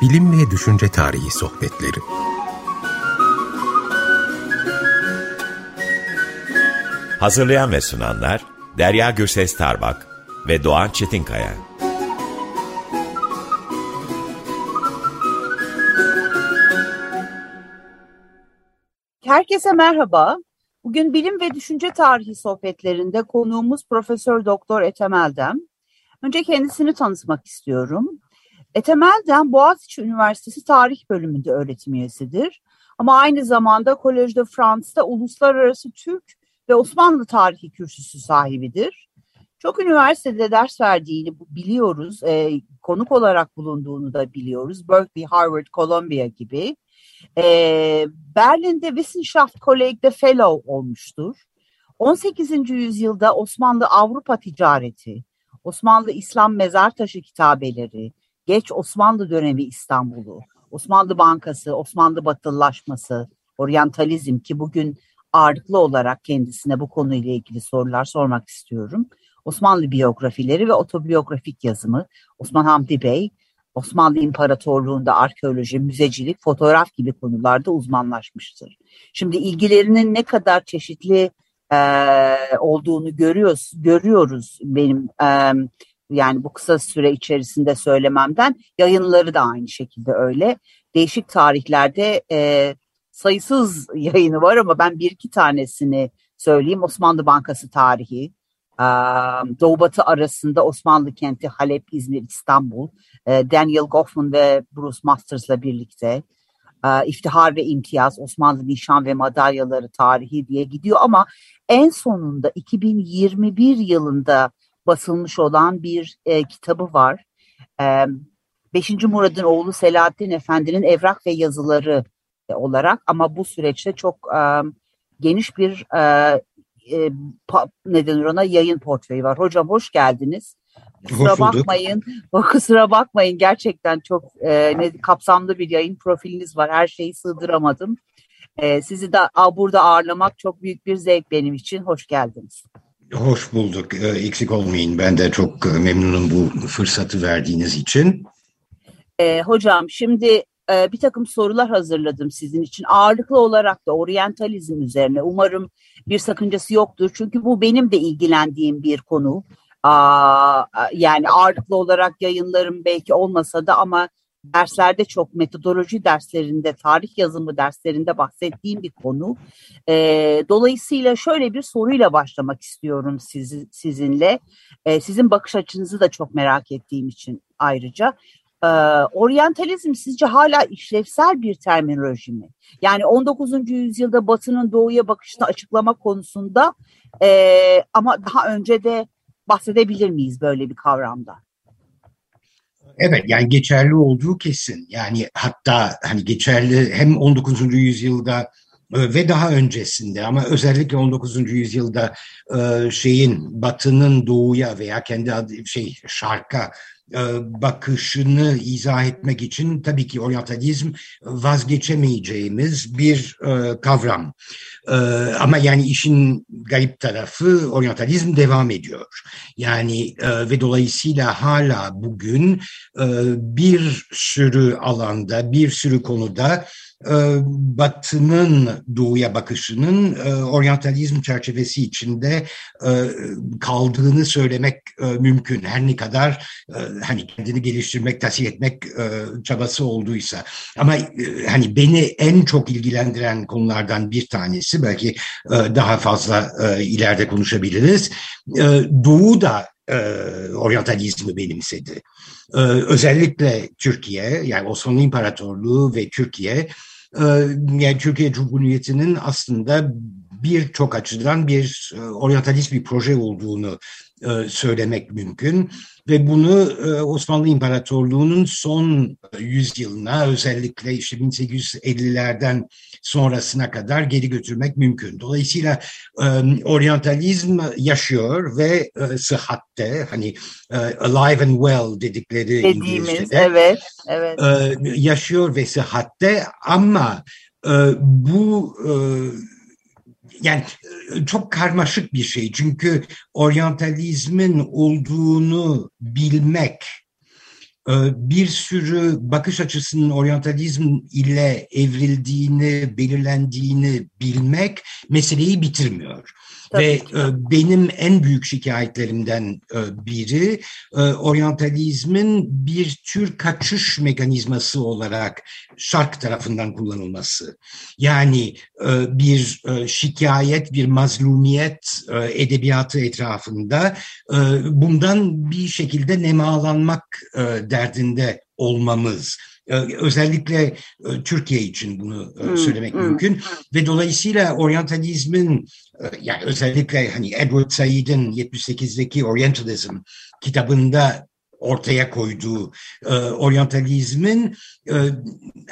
Bilim ve Düşünce Tarihi Sohbetleri Hazırlayan ve sunanlar Derya Gürses Tarbak ve Doğan Çetinkaya. Herkese merhaba. Bugün bilim ve düşünce tarihi sohbetlerinde konuğumuz Profesör Doktor Ethem Eldem. Önce kendisini tanıtmak istiyorum. Ethem Eldem Boğaziçi Üniversitesi Tarih Bölümünde öğretim üyesidir. Ama aynı zamanda Collège de France'da Uluslararası Türk ve Osmanlı Tarihi kürsüsü sahibidir. Çok üniversitede ders verdiğini biliyoruz, e, konuk olarak bulunduğunu da biliyoruz. Berkeley, Harvard, Columbia gibi. E, Berlin'de Wissenschaft Kolleg'de Fellow olmuştur. 18. yüzyılda Osmanlı Avrupa ticareti, Osmanlı İslam mezar taşı kitabeleri, geç Osmanlı dönemi İstanbul'u, Osmanlı Bankası, Osmanlı Batılılaşması, oryantalizm ki bugün ağırlıklı olarak kendisine bu konuyla ilgili sorular sormak istiyorum. Osmanlı biyografileri ve otobiyografik yazımı, Osman Hamdi Bey, Osmanlı İmparatorluğu'nda arkeoloji, müzecilik, fotoğraf gibi konularda uzmanlaşmıştır. Şimdi ilgilerinin ne kadar çeşitli e, olduğunu görüyoruz, görüyoruz benim e, yani bu kısa süre içerisinde söylememden. Yayınları da aynı şekilde öyle. Değişik tarihlerde e, sayısız yayını var ama ben bir iki tanesini söyleyeyim. Osmanlı Bankası tarihi, Doğu Batı arasında Osmanlı kenti Halep, İzmir, İstanbul, Daniel Goffman ve Bruce Masters'la birlikte İftihar ve İmtiyaz, Osmanlı Nişan ve Madalyaları tarihi diye gidiyor ama en sonunda 2021 yılında basılmış olan bir e, kitabı var. E, 5. Murad'ın oğlu Selahattin Efendi'nin evrak ve yazıları olarak ama bu süreçte çok e, geniş bir e, e, pa, neden ona yayın portföyü var. Hocam hoş geldiniz. Kusura hoş bakmayın. Kusura bakmayın. Gerçekten çok e, ne, kapsamlı bir yayın profiliniz var. Her şeyi sığdıramadım. E, sizi de burada ağırlamak çok büyük bir zevk benim için. Hoş geldiniz. Hoş bulduk. E, eksik olmayın. Ben de çok e, memnunum bu fırsatı verdiğiniz için. E, hocam şimdi e, bir takım sorular hazırladım sizin için. Ağırlıklı olarak da oryantalizm üzerine. Umarım bir sakıncası yoktur. Çünkü bu benim de ilgilendiğim bir konu. Aa, yani ağırlıklı olarak yayınlarım belki olmasa da ama derslerde çok metodoloji derslerinde, tarih yazımı derslerinde bahsettiğim bir konu. E, dolayısıyla şöyle bir soruyla başlamak istiyorum sizi, sizinle. E, sizin bakış açınızı da çok merak ettiğim için ayrıca. E, oryantalizm sizce hala işlevsel bir terminoloji mi? Yani 19. yüzyılda Batı'nın Doğu'ya bakışını açıklama konusunda e, ama daha önce de bahsedebilir miyiz böyle bir kavramda? Evet yani geçerli olduğu kesin. Yani hatta hani geçerli hem 19. yüzyılda e, ve daha öncesinde ama özellikle 19. yüzyılda e, şeyin batının doğuya veya kendi adı şey şarka bakışını izah etmek için tabii ki oryantalizm vazgeçemeyeceğimiz bir kavram. Ama yani işin garip tarafı oryantalizm devam ediyor. Yani ve dolayısıyla hala bugün bir sürü alanda, bir sürü konuda e, Batı'nın doğuya bakışının e, oryantalizm çerçevesi içinde e, kaldığını söylemek mümkün. Her ne kadar hani kendini geliştirmek, tasih etmek çabası olduysa. Ama hani beni en çok ilgilendiren konulardan bir tanesi belki daha fazla ileride konuşabiliriz. Doğu da oryantalizmi benimsedi. özellikle Türkiye yani Osmanlı İmparatorluğu ve Türkiye ee, yani Türkiye Cumhuriyeti'nin aslında birçok açıdan bir e, oryantalist bir proje olduğunu e, söylemek mümkün ve bunu e, Osmanlı İmparatorluğu'nun son yüzyılına özellikle işte 1850'lerden sonrasına kadar geri götürmek mümkün. Dolayısıyla oryantalizm yaşıyor ve sıhhatte hani alive and well dedikleri Dediğimiz, evet, evet. yaşıyor ve sıhhatte ama bu yani e, çok karmaşık bir şey. Çünkü oryantalizmin olduğunu bilmek bir sürü bakış açısının oryantalizm ile evrildiğini, belirlendiğini bilmek meseleyi bitirmiyor. Tabii Ve ki. E, benim en büyük şikayetlerimden e, biri e, oryantalizmin bir tür kaçış mekanizması olarak şark tarafından kullanılması. Yani bir şikayet, bir mazlumiyet edebiyatı etrafında bundan bir şekilde nemalanmak derdinde olmamız. Özellikle Türkiye için bunu hmm, söylemek hmm. mümkün ve dolayısıyla oryantalizmin yani özellikle hani Edward Said'in 78'deki Orientalism kitabında ortaya koyduğu e, oryantalizmin e,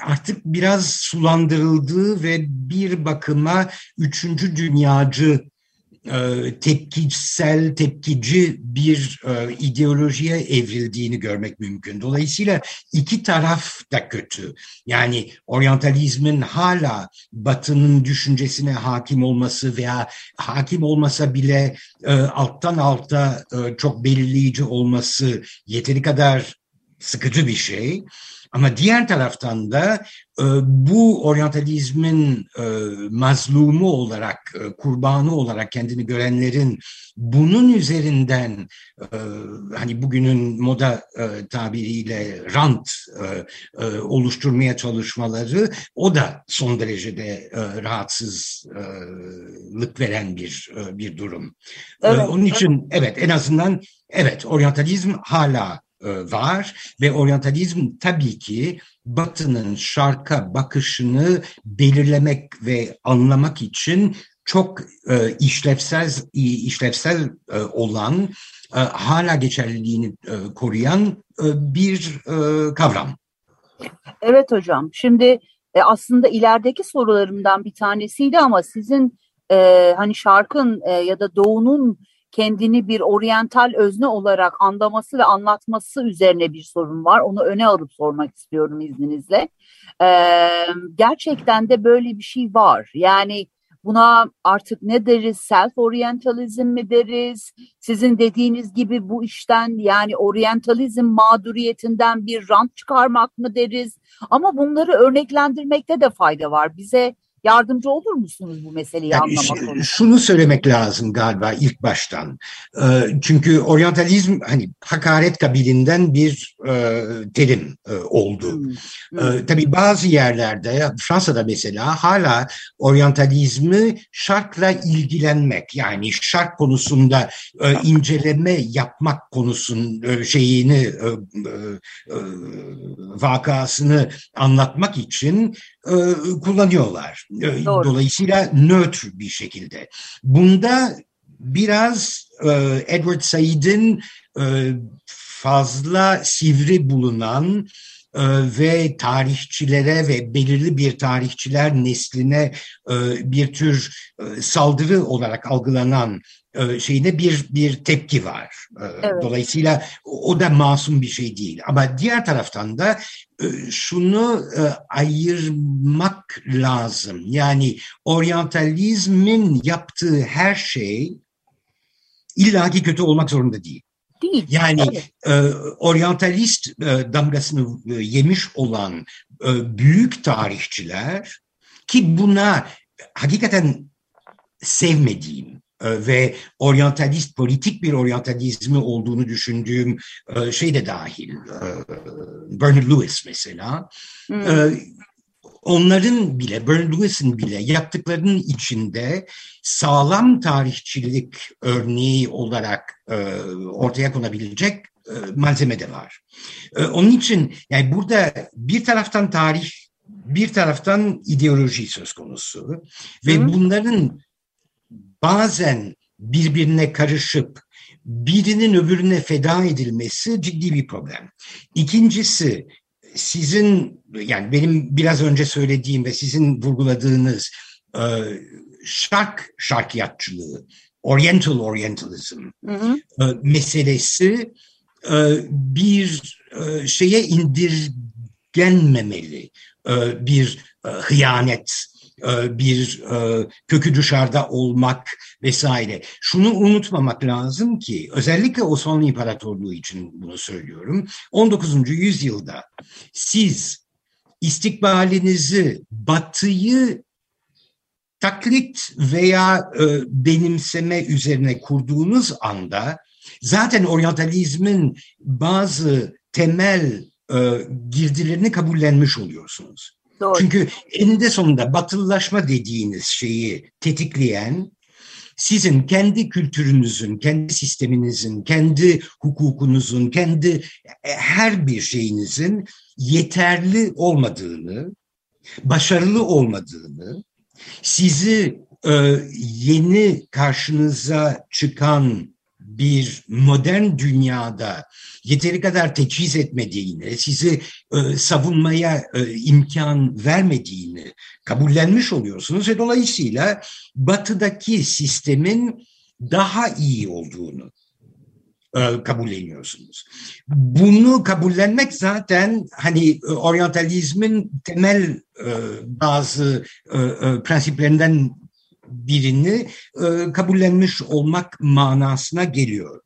artık biraz sulandırıldığı ve bir bakıma üçüncü dünyacı tepkisel, tepkici bir e, ideolojiye evrildiğini görmek mümkün. Dolayısıyla iki taraf da kötü. Yani oryantalizmin hala batının düşüncesine hakim olması veya hakim olmasa bile e, alttan alta çok belirleyici olması yeteri kadar sıkıcı bir şey. Ama diğer taraftan da e, bu oryantalizmin e, mazlumu olarak, e, kurbanı olarak kendini görenlerin bunun üzerinden e, hani bugünün moda e, tabiriyle rant e, e, oluşturmaya çalışmaları o da son derecede e, rahatsızlık veren bir e, bir durum. Evet, e, onun için evet en azından evet oryantalizm hala var ve oryantalizm tabii ki Batı'nın şarka bakışını belirlemek ve anlamak için çok e, işlevsel işlevsel e, olan e, hala geçerliliğini e, koruyan e, bir e, kavram. Evet hocam. Şimdi e, aslında ilerideki sorularımdan bir tanesiydi ama sizin e, hani şarkın e, ya da doğunun kendini bir oryantal özne olarak anlaması ve anlatması üzerine bir sorun var. Onu öne alıp sormak istiyorum izninizle. Ee, gerçekten de böyle bir şey var. Yani buna artık ne deriz? Self-orientalizm mi deriz? Sizin dediğiniz gibi bu işten yani oryantalizm mağduriyetinden bir rant çıkarmak mı deriz? Ama bunları örneklendirmekte de fayda var. Bize yardımcı olur musunuz bu meseleyi yani anlamak konusunda? Şunu söylemek lazım galiba ilk baştan. Ee, çünkü oryantalizm hani hakaret kabilinden bir e, terim e, oldu. Hmm. Hmm. Tabii bazı yerlerde Fransa'da mesela hala oryantalizmi şarkla ilgilenmek yani şark konusunda e, inceleme yapmak konusun şeyini vakasını anlatmak için kullanıyorlar. Doğru. Dolayısıyla nötr bir şekilde. Bunda biraz e, Edward Said'in e, fazla sivri bulunan e, ve tarihçilere ve belirli bir tarihçiler nesline e, bir tür e, saldırı olarak algılanan e, şeyine bir bir tepki var. E, evet. Dolayısıyla o da masum bir şey değil. Ama diğer taraftan da e, şunu ayırmak lazım. Yani oryantalizmin yaptığı her şey illaki kötü olmak zorunda değil. Değil. Yani evet. e, oryantalist e, damgasını e, yemiş olan e, büyük tarihçiler ki buna hakikaten sevmediğim e, ve oryantalist, politik bir oryantalizmi olduğunu düşündüğüm e, şey de dahil. E, Bernard Lewis mesela. Hmm. Onların bile, Bernard Lewis'in bile yaptıklarının içinde sağlam tarihçilik örneği olarak ortaya konabilecek malzeme de var. Onun için yani burada bir taraftan tarih, bir taraftan ideoloji söz konusu ve hmm. bunların bazen birbirine karışıp birinin öbürüne feda edilmesi ciddi bir problem. İkincisi sizin yani benim biraz önce söylediğim ve sizin vurguladığınız e, şark şarkiyatçılığı, Oriental Orientalism hı hı. E, meselesi e, bir şeye indirgenmemeli. Bir hıyanet, e, bir e, kökü dışarıda olmak vesaire. Şunu unutmamak lazım ki özellikle Osmanlı İmparatorluğu için bunu söylüyorum. 19. yüzyılda siz istikbalinizi batıyı taklit veya e, benimseme üzerine kurduğunuz anda zaten oryantalizmin bazı temel e, girdilerini kabullenmiş oluyorsunuz. Doğru. Çünkü eninde sonunda batılılaşma dediğiniz şeyi tetikleyen sizin kendi kültürünüzün, kendi sisteminizin, kendi hukukunuzun, kendi e, her bir şeyinizin yeterli olmadığını, başarılı olmadığını, sizi e, yeni karşınıza çıkan bir modern dünyada yeteri kadar teçhiz etmediğini, sizi e, savunmaya e, imkan vermediğini kabullenmiş oluyorsunuz ve dolayısıyla batıdaki sistemin daha iyi olduğunu e, kabulleniyorsunuz. Bunu kabullenmek zaten hani e, oryantalizmin temel e, bazı prensiplerinden birini e, kabullenmiş olmak manasına geliyor.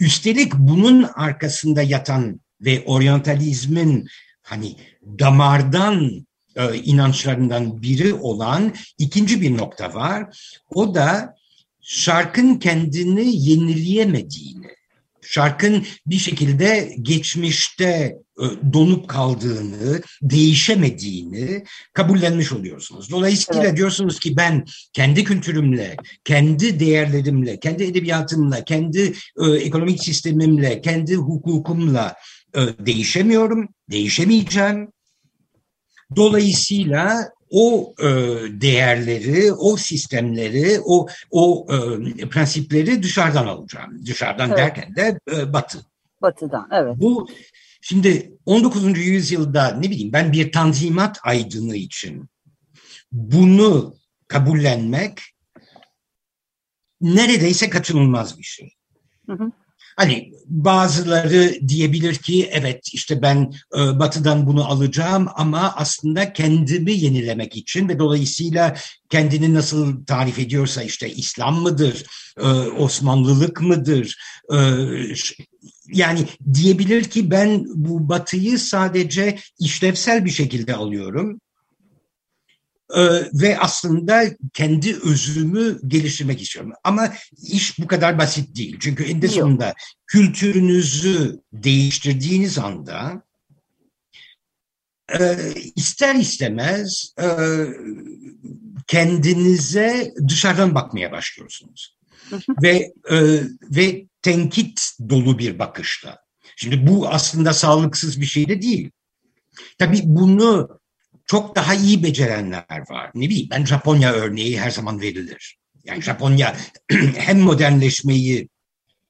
Üstelik bunun arkasında yatan ve oryantalizmin hani damardan e, inançlarından biri olan ikinci bir nokta var. O da şarkın kendini yenileyemediğini, şarkın bir şekilde geçmişte e, donup kaldığını, değişemediğini kabullenmiş oluyorsunuz. Dolayısıyla evet. diyorsunuz ki ben kendi kültürümle, kendi değerlerimle, kendi edebiyatımla, kendi e, ekonomik sistemimle, kendi hukukumla e, değişemiyorum, değişemeyeceğim. Dolayısıyla o e, değerleri, o sistemleri, o o e, prensipleri dışarıdan alacağım. Dışarıdan evet. derken de e, Batı. Batı'dan, evet. Bu şimdi 19. yüzyılda ne bileyim ben bir tanzimat aydını için bunu kabullenmek neredeyse kaçınılmaz bir şey. Hı hı. Hani bazıları diyebilir ki evet işte ben e, batıdan bunu alacağım ama aslında kendimi yenilemek için ve dolayısıyla kendini nasıl tarif ediyorsa işte İslam mıdır, e, Osmanlılık mıdır, e, yani diyebilir ki ben bu batıyı sadece işlevsel bir şekilde alıyorum ve aslında kendi özümü geliştirmek istiyorum. Ama iş bu kadar basit değil. Çünkü en sonunda kültürünüzü değiştirdiğiniz anda e, ister istemez e, kendinize dışarıdan bakmaya başlıyorsunuz. ve e, ve tenkit dolu bir bakışla. Şimdi bu aslında sağlıksız bir şey de değil. Tabii bunu çok daha iyi becerenler var. Ne bileyim ben Japonya örneği her zaman verilir. Yani Japonya hem modernleşmeyi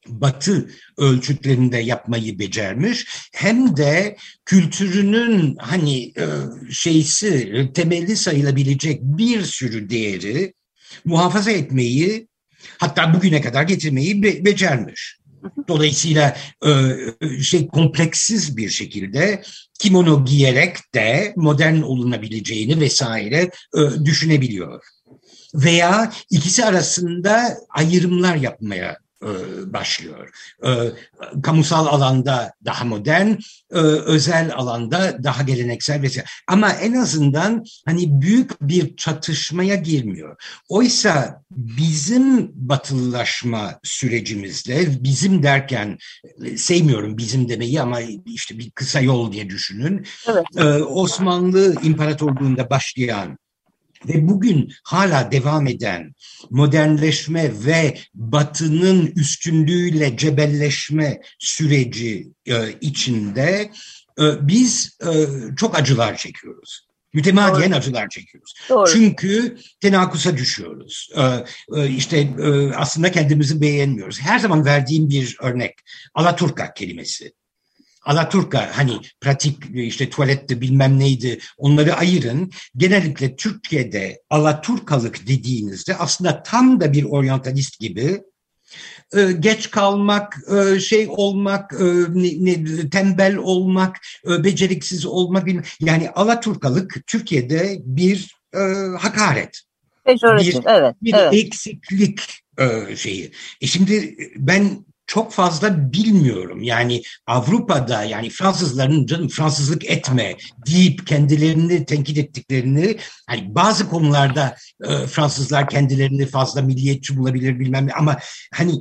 batı ölçütlerinde yapmayı becermiş hem de kültürünün hani e, şeysi temeli sayılabilecek bir sürü değeri muhafaza etmeyi hatta bugüne kadar getirmeyi be becermiş. Dolayısıyla e, şey kompleksiz bir şekilde kimono giyerek de modern olunabileceğini vesaire e, düşünebiliyor. Veya ikisi arasında ayrımlar yapmaya e, başlıyor. E, kamusal alanda daha modern, e, özel alanda daha geleneksel vesaire. Ama en azından hani büyük bir çatışmaya girmiyor. Oysa bizim batılılaşma sürecimizde, bizim derken sevmiyorum bizim demeyi ama işte bir kısa yol diye düşünün. Evet. Osmanlı İmparatorluğu'nda başlayan ve bugün hala devam eden modernleşme ve batının üstünlüğüyle cebelleşme süreci e, içinde e, biz e, çok acılar çekiyoruz. Mütemadiyen Doğru. acılar çekiyoruz. Doğru. Çünkü tenakusa düşüyoruz. Ee, işte e, aslında kendimizi beğenmiyoruz. Her zaman verdiğim bir örnek Alaturka kelimesi. Alaturka hani pratik işte tuvalette bilmem neydi onları ayırın. Genellikle Türkiye'de Alaturkalık dediğinizde aslında tam da bir oryantalist gibi e, geç kalmak, e, şey olmak, e, tembel olmak, beceriksiz olmak. Yani Alaturkalık Türkiye'de bir hakaret. Pejoratif, bir, evet. Bir evet. eksiklik şeyi. E şimdi ben çok fazla bilmiyorum. Yani Avrupa'da yani Fransızların canım Fransızlık etme deyip kendilerini tenkit ettiklerini hani bazı konularda e, Fransızlar kendilerini fazla milliyetçi bulabilir bilmem ne ama hani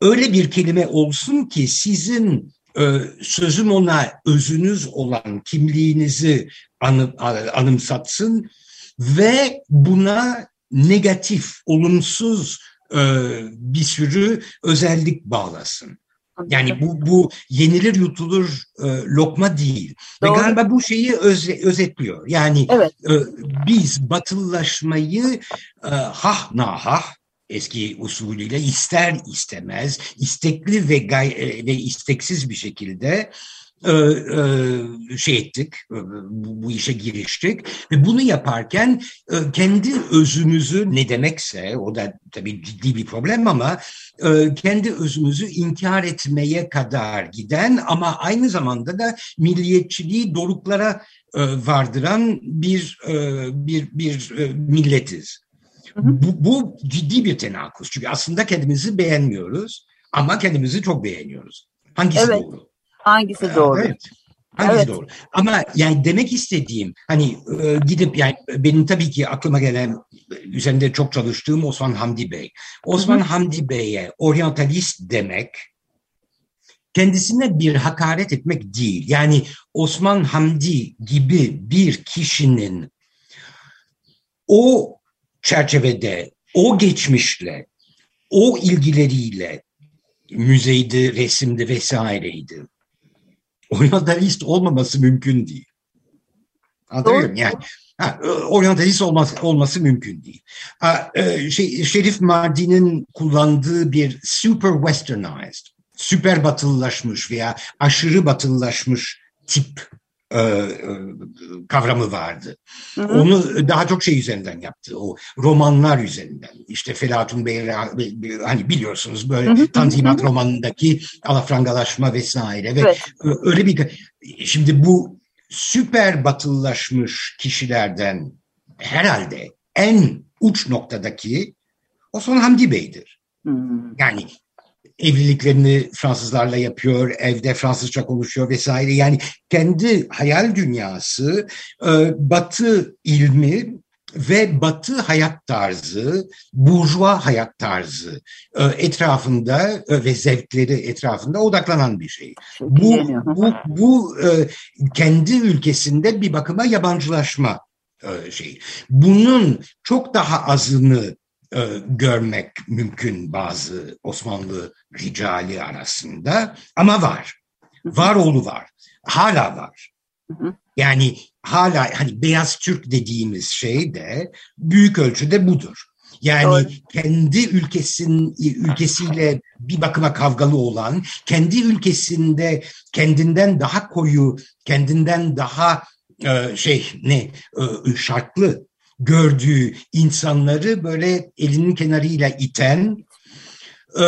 öyle bir kelime olsun ki sizin e, sözüm ona özünüz olan kimliğinizi anı, anımsatsın ve buna negatif, olumsuz bir sürü özellik bağlasın. Yani bu, bu yenilir yutulur e, lokma değil. Doğru. Ve galiba bu şeyi öz, özetliyor. Yani evet. e, biz batılılaşmayı e, hah nahah eski usulüyle ister istemez, istekli ve gay e, ve isteksiz bir şekilde e, e, şey ettik, bu işe giriştik ve bunu yaparken kendi özümüzü ne demekse, o da tabii ciddi bir problem ama kendi özümüzü inkar etmeye kadar giden ama aynı zamanda da milliyetçiliği doruklara vardıran bir bir bir milletiz. Bu, bu ciddi bir tenakuz. Çünkü aslında kendimizi beğenmiyoruz ama kendimizi çok beğeniyoruz. Hangisi evet. doğru? Hangisi doğru? Evet. Hangisi evet. doğru? Ama yani demek istediğim hani e, gidip yani benim tabii ki aklıma gelen üzerinde çok çalıştığım Osman Hamdi Bey. Osman Hı-hı. Hamdi Bey'e oryantalist demek kendisine bir hakaret etmek değil. Yani Osman Hamdi gibi bir kişinin o çerçevede o geçmişle, o ilgileriyle müzeydi, resimdi vesaireydi. Oryantalist olmaması mümkün değil. Anlıyorum yani. Ha, oryantalist olması, olması mümkün değil. Ha, e, şey, Şerif Mardi'nin kullandığı bir super westernized, süper batılılaşmış veya aşırı batılılaşmış tip e, e, kavramı vardı. Hı hı. Onu daha çok şey üzerinden yaptı. O romanlar üzerinden. İşte Felatun Bey hani biliyorsunuz böyle hı hı. Tanzimat hı. romanındaki alafrangalaşma vesaire ve evet. öyle bir şimdi bu süper batılılaşmış kişilerden herhalde en uç noktadaki Osman Hamdi Bey'dir. Yani evliliklerini Fransızlarla yapıyor, evde Fransızca konuşuyor vesaire. Yani kendi hayal dünyası e, Batı ilmi ve Batı hayat tarzı, burjuva hayat tarzı e, etrafında e, ve zevkleri etrafında odaklanan bir şey. Bu bu bu kendi ülkesinde bir bakıma yabancılaşma şey. Bunun çok daha azını e, görmek mümkün bazı Osmanlı ricali arasında ama var. Var oğlu var. Hala var. Yani hala hani beyaz Türk dediğimiz şey de büyük ölçüde budur. Yani Doğru. kendi ülkesin ülkesiyle bir bakıma kavgalı olan, kendi ülkesinde kendinden daha koyu, kendinden daha e, şey ne e, şartlı gördüğü insanları böyle elinin kenarıyla iten, e,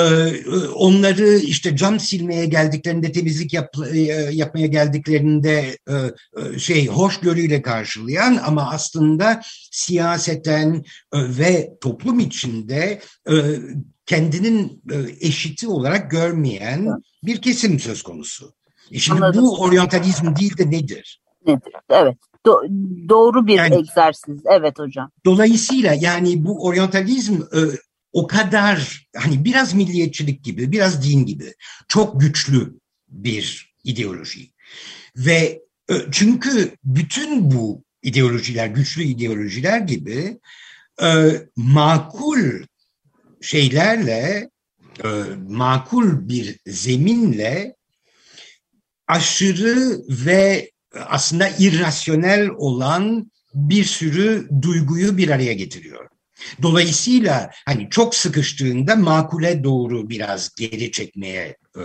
onları işte cam silmeye geldiklerinde temizlik yap, e, yapmaya geldiklerinde e, şey hoşgörüyle karşılayan ama aslında siyaseten ve toplum içinde kendinin eşiti olarak görmeyen bir kesim söz konusu. Şimdi Anladım. bu oryantalizm değil de nedir? Nedir? Evet. Do doğru bir yani, egzersiz. Evet hocam. Dolayısıyla yani bu oryantalizm e, o kadar hani biraz milliyetçilik gibi, biraz din gibi çok güçlü bir ideoloji. Ve e, çünkü bütün bu ideolojiler, güçlü ideolojiler gibi e, makul şeylerle, e, makul bir zeminle aşırı ve aslında irrasyonel olan bir sürü duyguyu bir araya getiriyor. Dolayısıyla hani çok sıkıştığında makule doğru biraz geri çekmeye e,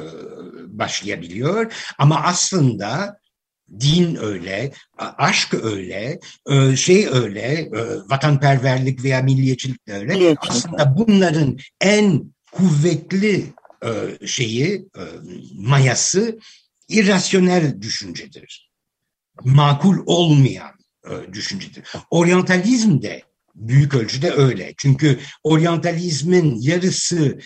başlayabiliyor. Ama aslında din öyle, aşk öyle, e, şey öyle, e, vatanperverlik veya milliyetçilik de öyle. Milliyetçilik. Aslında bunların en kuvvetli e, şeyi, e, mayası irrasyonel düşüncedir makul olmayan e, düşüncedir. Oryantalizm de büyük ölçüde öyle. Çünkü oryantalizmin yarısı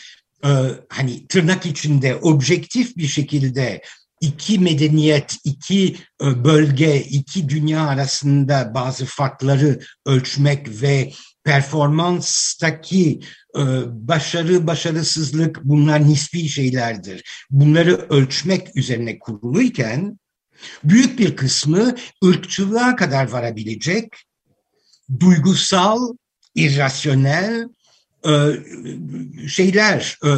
e, hani tırnak içinde objektif bir şekilde iki medeniyet, iki e, bölge, iki dünya arasında bazı farkları ölçmek ve performanstaki e, başarı, başarısızlık bunlar nispi şeylerdir. Bunları ölçmek üzerine kuruluyken büyük bir kısmı ırkçılığa kadar varabilecek duygusal, irrasyonel e, şeyler e,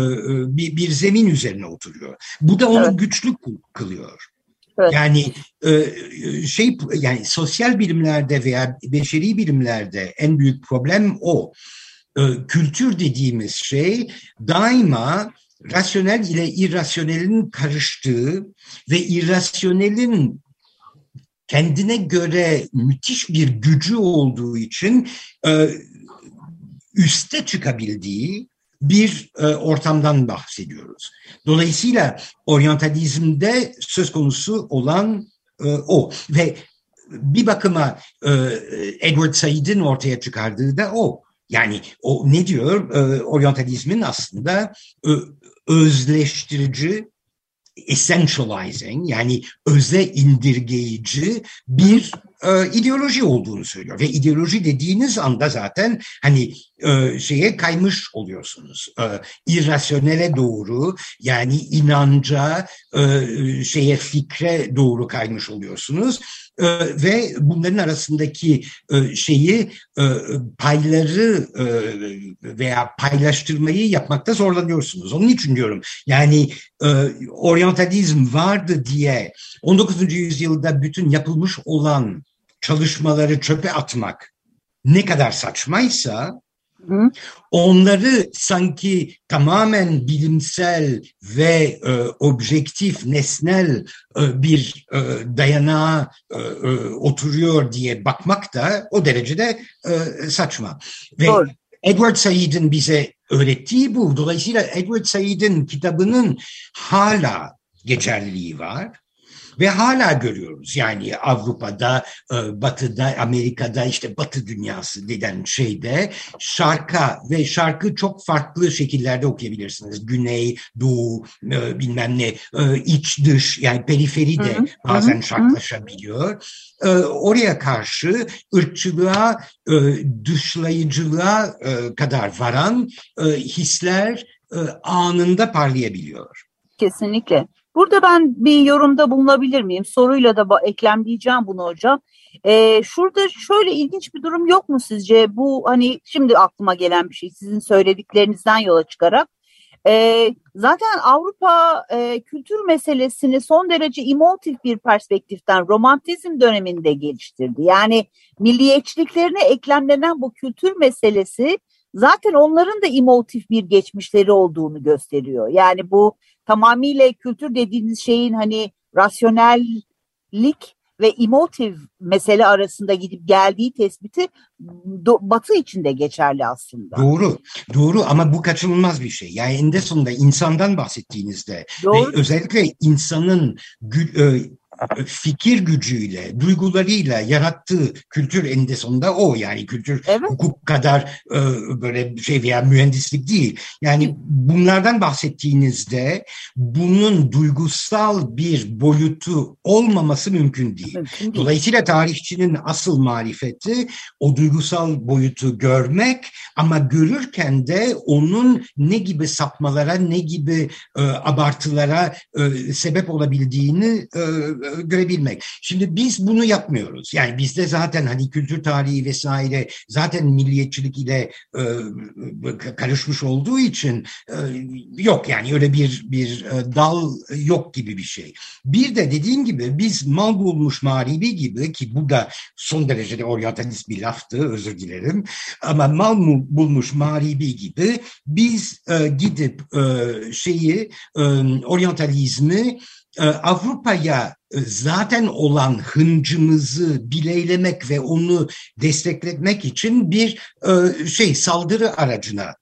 bir, bir zemin üzerine oturuyor. Bu da onu evet. güçlü kılıyor. Evet. Yani şey yani sosyal bilimlerde veya beşeri bilimlerde en büyük problem o. Kültür dediğimiz şey daima rasyonel ile irrasyonelin karıştığı ve irrasyonelin kendine göre müthiş bir gücü olduğu için e, üste çıkabildiği bir e, ortamdan bahsediyoruz. Dolayısıyla oryantalizmde söz konusu olan e, o ve bir bakıma e, Edward Said'in ortaya çıkardığı da o. Yani o ne diyor? E, oryantalizmin aslında e, özleştirici essentializing yani öze indirgeyici bir e, ideoloji olduğunu söylüyor. Ve ideoloji dediğiniz anda zaten hani e, şeye kaymış oluyorsunuz. E, irrasyonele doğru yani inanca, e, şeye fikre doğru kaymış oluyorsunuz. E, ve bunların arasındaki e, şeyi e, payları e, veya paylaştırmayı yapmakta zorlanıyorsunuz. Onun için diyorum yani e, oryantalizm vardı diye 19. yüzyılda bütün yapılmış olan çalışmaları çöpe atmak ne kadar saçmaysa Hı? onları sanki tamamen bilimsel ve e, objektif, nesnel e, bir e, dayanağa e, e, oturuyor diye bakmak da o derecede e, saçma. Ve Doğru. Edward Said'in bize öğrettiği bu. Dolayısıyla Edward Said'in kitabının hala geçerliliği var. Ve hala görüyoruz yani Avrupa'da, e, Batı'da, Amerika'da işte Batı dünyası denen şeyde şarka ve şarkı çok farklı şekillerde okuyabilirsiniz. Güney, Doğu, e, bilmem ne, e, iç dış yani periferi de bazen şarklaşabiliyor. Oraya karşı ırkçılığa, dışlayıcılığa kadar varan hisler anında parlayabiliyor. Kesinlikle. Burada ben bir yorumda bulunabilir miyim? Soruyla da eklemleyeceğim bunu hocam. Ee, şurada şöyle ilginç bir durum yok mu sizce? Bu hani şimdi aklıma gelen bir şey sizin söylediklerinizden yola çıkarak. Ee, zaten Avrupa e, kültür meselesini son derece emotif bir perspektiften romantizm döneminde geliştirdi. Yani milliyetçiliklerine eklemlenen bu kültür meselesi zaten onların da emotif bir geçmişleri olduğunu gösteriyor. Yani bu tamamıyla kültür dediğiniz şeyin hani rasyonellik ve emotif mesele arasında gidip geldiği tespiti Batı için de geçerli aslında. Doğru, doğru ama bu kaçınılmaz bir şey. Yani en sonunda insandan bahsettiğinizde doğru. ve özellikle insanın e, fikir gücüyle, duygularıyla yarattığı kültür eninde sonunda o. Yani kültür evet. hukuk kadar e, böyle şey veya mühendislik değil. Yani bunlardan bahsettiğinizde bunun duygusal bir boyutu olmaması mümkün değil. Mümkün değil. Dolayısıyla tarihçinin asıl marifeti o duygusal boyutu görmek ama görürken de onun ne gibi sapmalara, ne gibi e, abartılara e, sebep olabildiğini e, görebilmek. Şimdi biz bunu yapmıyoruz. Yani bizde zaten hani kültür tarihi vesaire zaten milliyetçilik ile e, karışmış olduğu için e, yok yani öyle bir bir e, dal yok gibi bir şey. Bir de dediğim gibi biz mal bulmuş mağribi gibi ki bu da son derecede oryantalist bir laftı özür dilerim ama mal bulmuş mağribi gibi biz e, gidip e, şeyi e, oryantalizmi e, Avrupa'ya e, zaten olan hıncımızı bileylemek ve onu desteklemek için bir e, şey saldırı aracına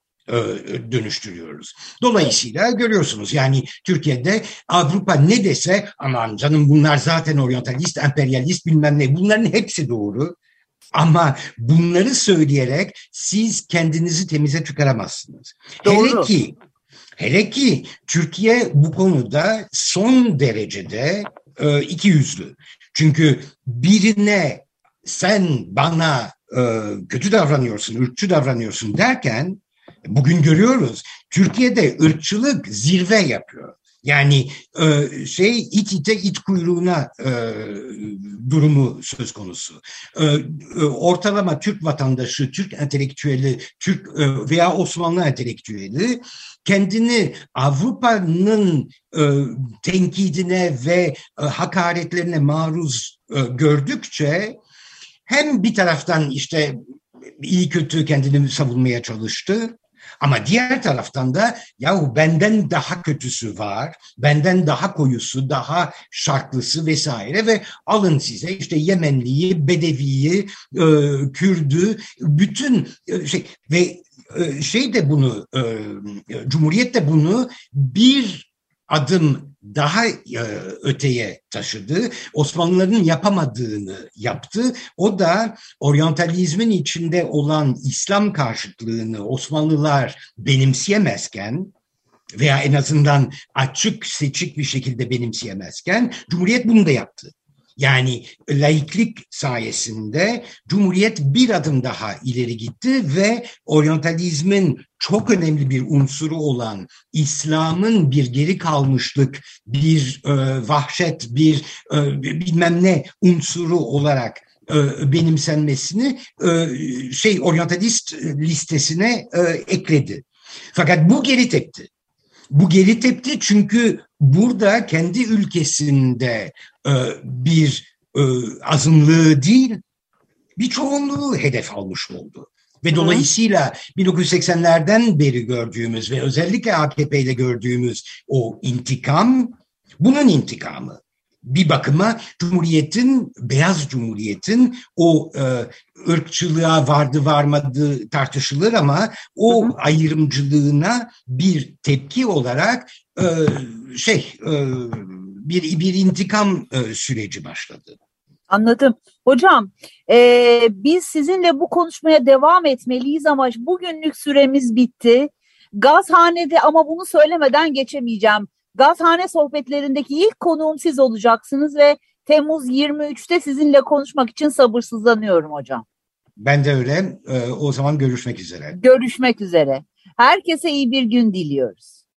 dönüştürüyoruz. Dolayısıyla görüyorsunuz yani Türkiye'de Avrupa ne dese aman canım bunlar zaten oryantalist, emperyalist bilmem ne bunların hepsi doğru. Ama bunları söyleyerek siz kendinizi temize çıkaramazsınız. Doğru. Hele ki hele ki Türkiye bu konuda son derecede e, iki yüzlü. Çünkü birine sen bana e, kötü davranıyorsun, ırkçı davranıyorsun derken bugün görüyoruz Türkiye'de ırkçılık zirve yapıyor. Yani e, şey it ite it kuyruğuna e, durumu söz konusu. E, e, ortalama Türk vatandaşı, Türk entelektüeli, Türk e, veya Osmanlı entelektüeli kendini Avrupa'nın e, tenkidine ve e, hakaretlerine maruz e, gördükçe hem bir taraftan işte iyi kötü kendini savunmaya çalıştı ama diğer taraftan da yahu benden daha kötüsü var, benden daha koyusu, daha şarklısı vesaire ve alın size işte Yemenliyi, Bedeviyi, e, Kürdü, bütün e, şey ve e, şey de bunu, e, Cumhuriyet de bunu bir adım daha e, öteye taşıdı. Osmanlıların yapamadığını yaptı. O da oryantalizmin içinde olan İslam karşıtlığını Osmanlılar benimseyemezken veya en azından açık seçik bir şekilde benimseyemezken Cumhuriyet bunu da yaptı. Yani laiklik sayesinde Cumhuriyet bir adım daha ileri gitti ve oryantalizmin çok önemli bir unsuru olan İslam'ın bir geri kalmışlık, bir e, vahşet, bir e, bilmem ne unsuru olarak e, benimsenmesini e, şey oryantalist listesine e, ekledi. Fakat bu geri tepti. Bu geri tepti çünkü burada kendi ülkesinde e, bir e, azınlığı değil bir çoğunluğu hedef almış oldu. Ve dolayısıyla 1980'lerden beri gördüğümüz ve özellikle AKP ile gördüğümüz o intikam bunun intikamı. Bir bakıma Cumhuriyet'in, Beyaz Cumhuriyet'in o e, ırkçılığa vardı varmadı tartışılır ama o hı hı. ayrımcılığına bir tepki olarak e, şey e, bir bir intikam e, süreci başladı. Anladım. Hocam e, biz sizinle bu konuşmaya devam etmeliyiz ama bugünlük süremiz bitti. Gazhanede ama bunu söylemeden geçemeyeceğim. Gazhane sohbetlerindeki ilk konuğum siz olacaksınız ve Temmuz 23'te sizinle konuşmak için sabırsızlanıyorum hocam. Ben de öyle. E, o zaman görüşmek üzere. Görüşmek üzere. Herkese iyi bir gün diliyoruz.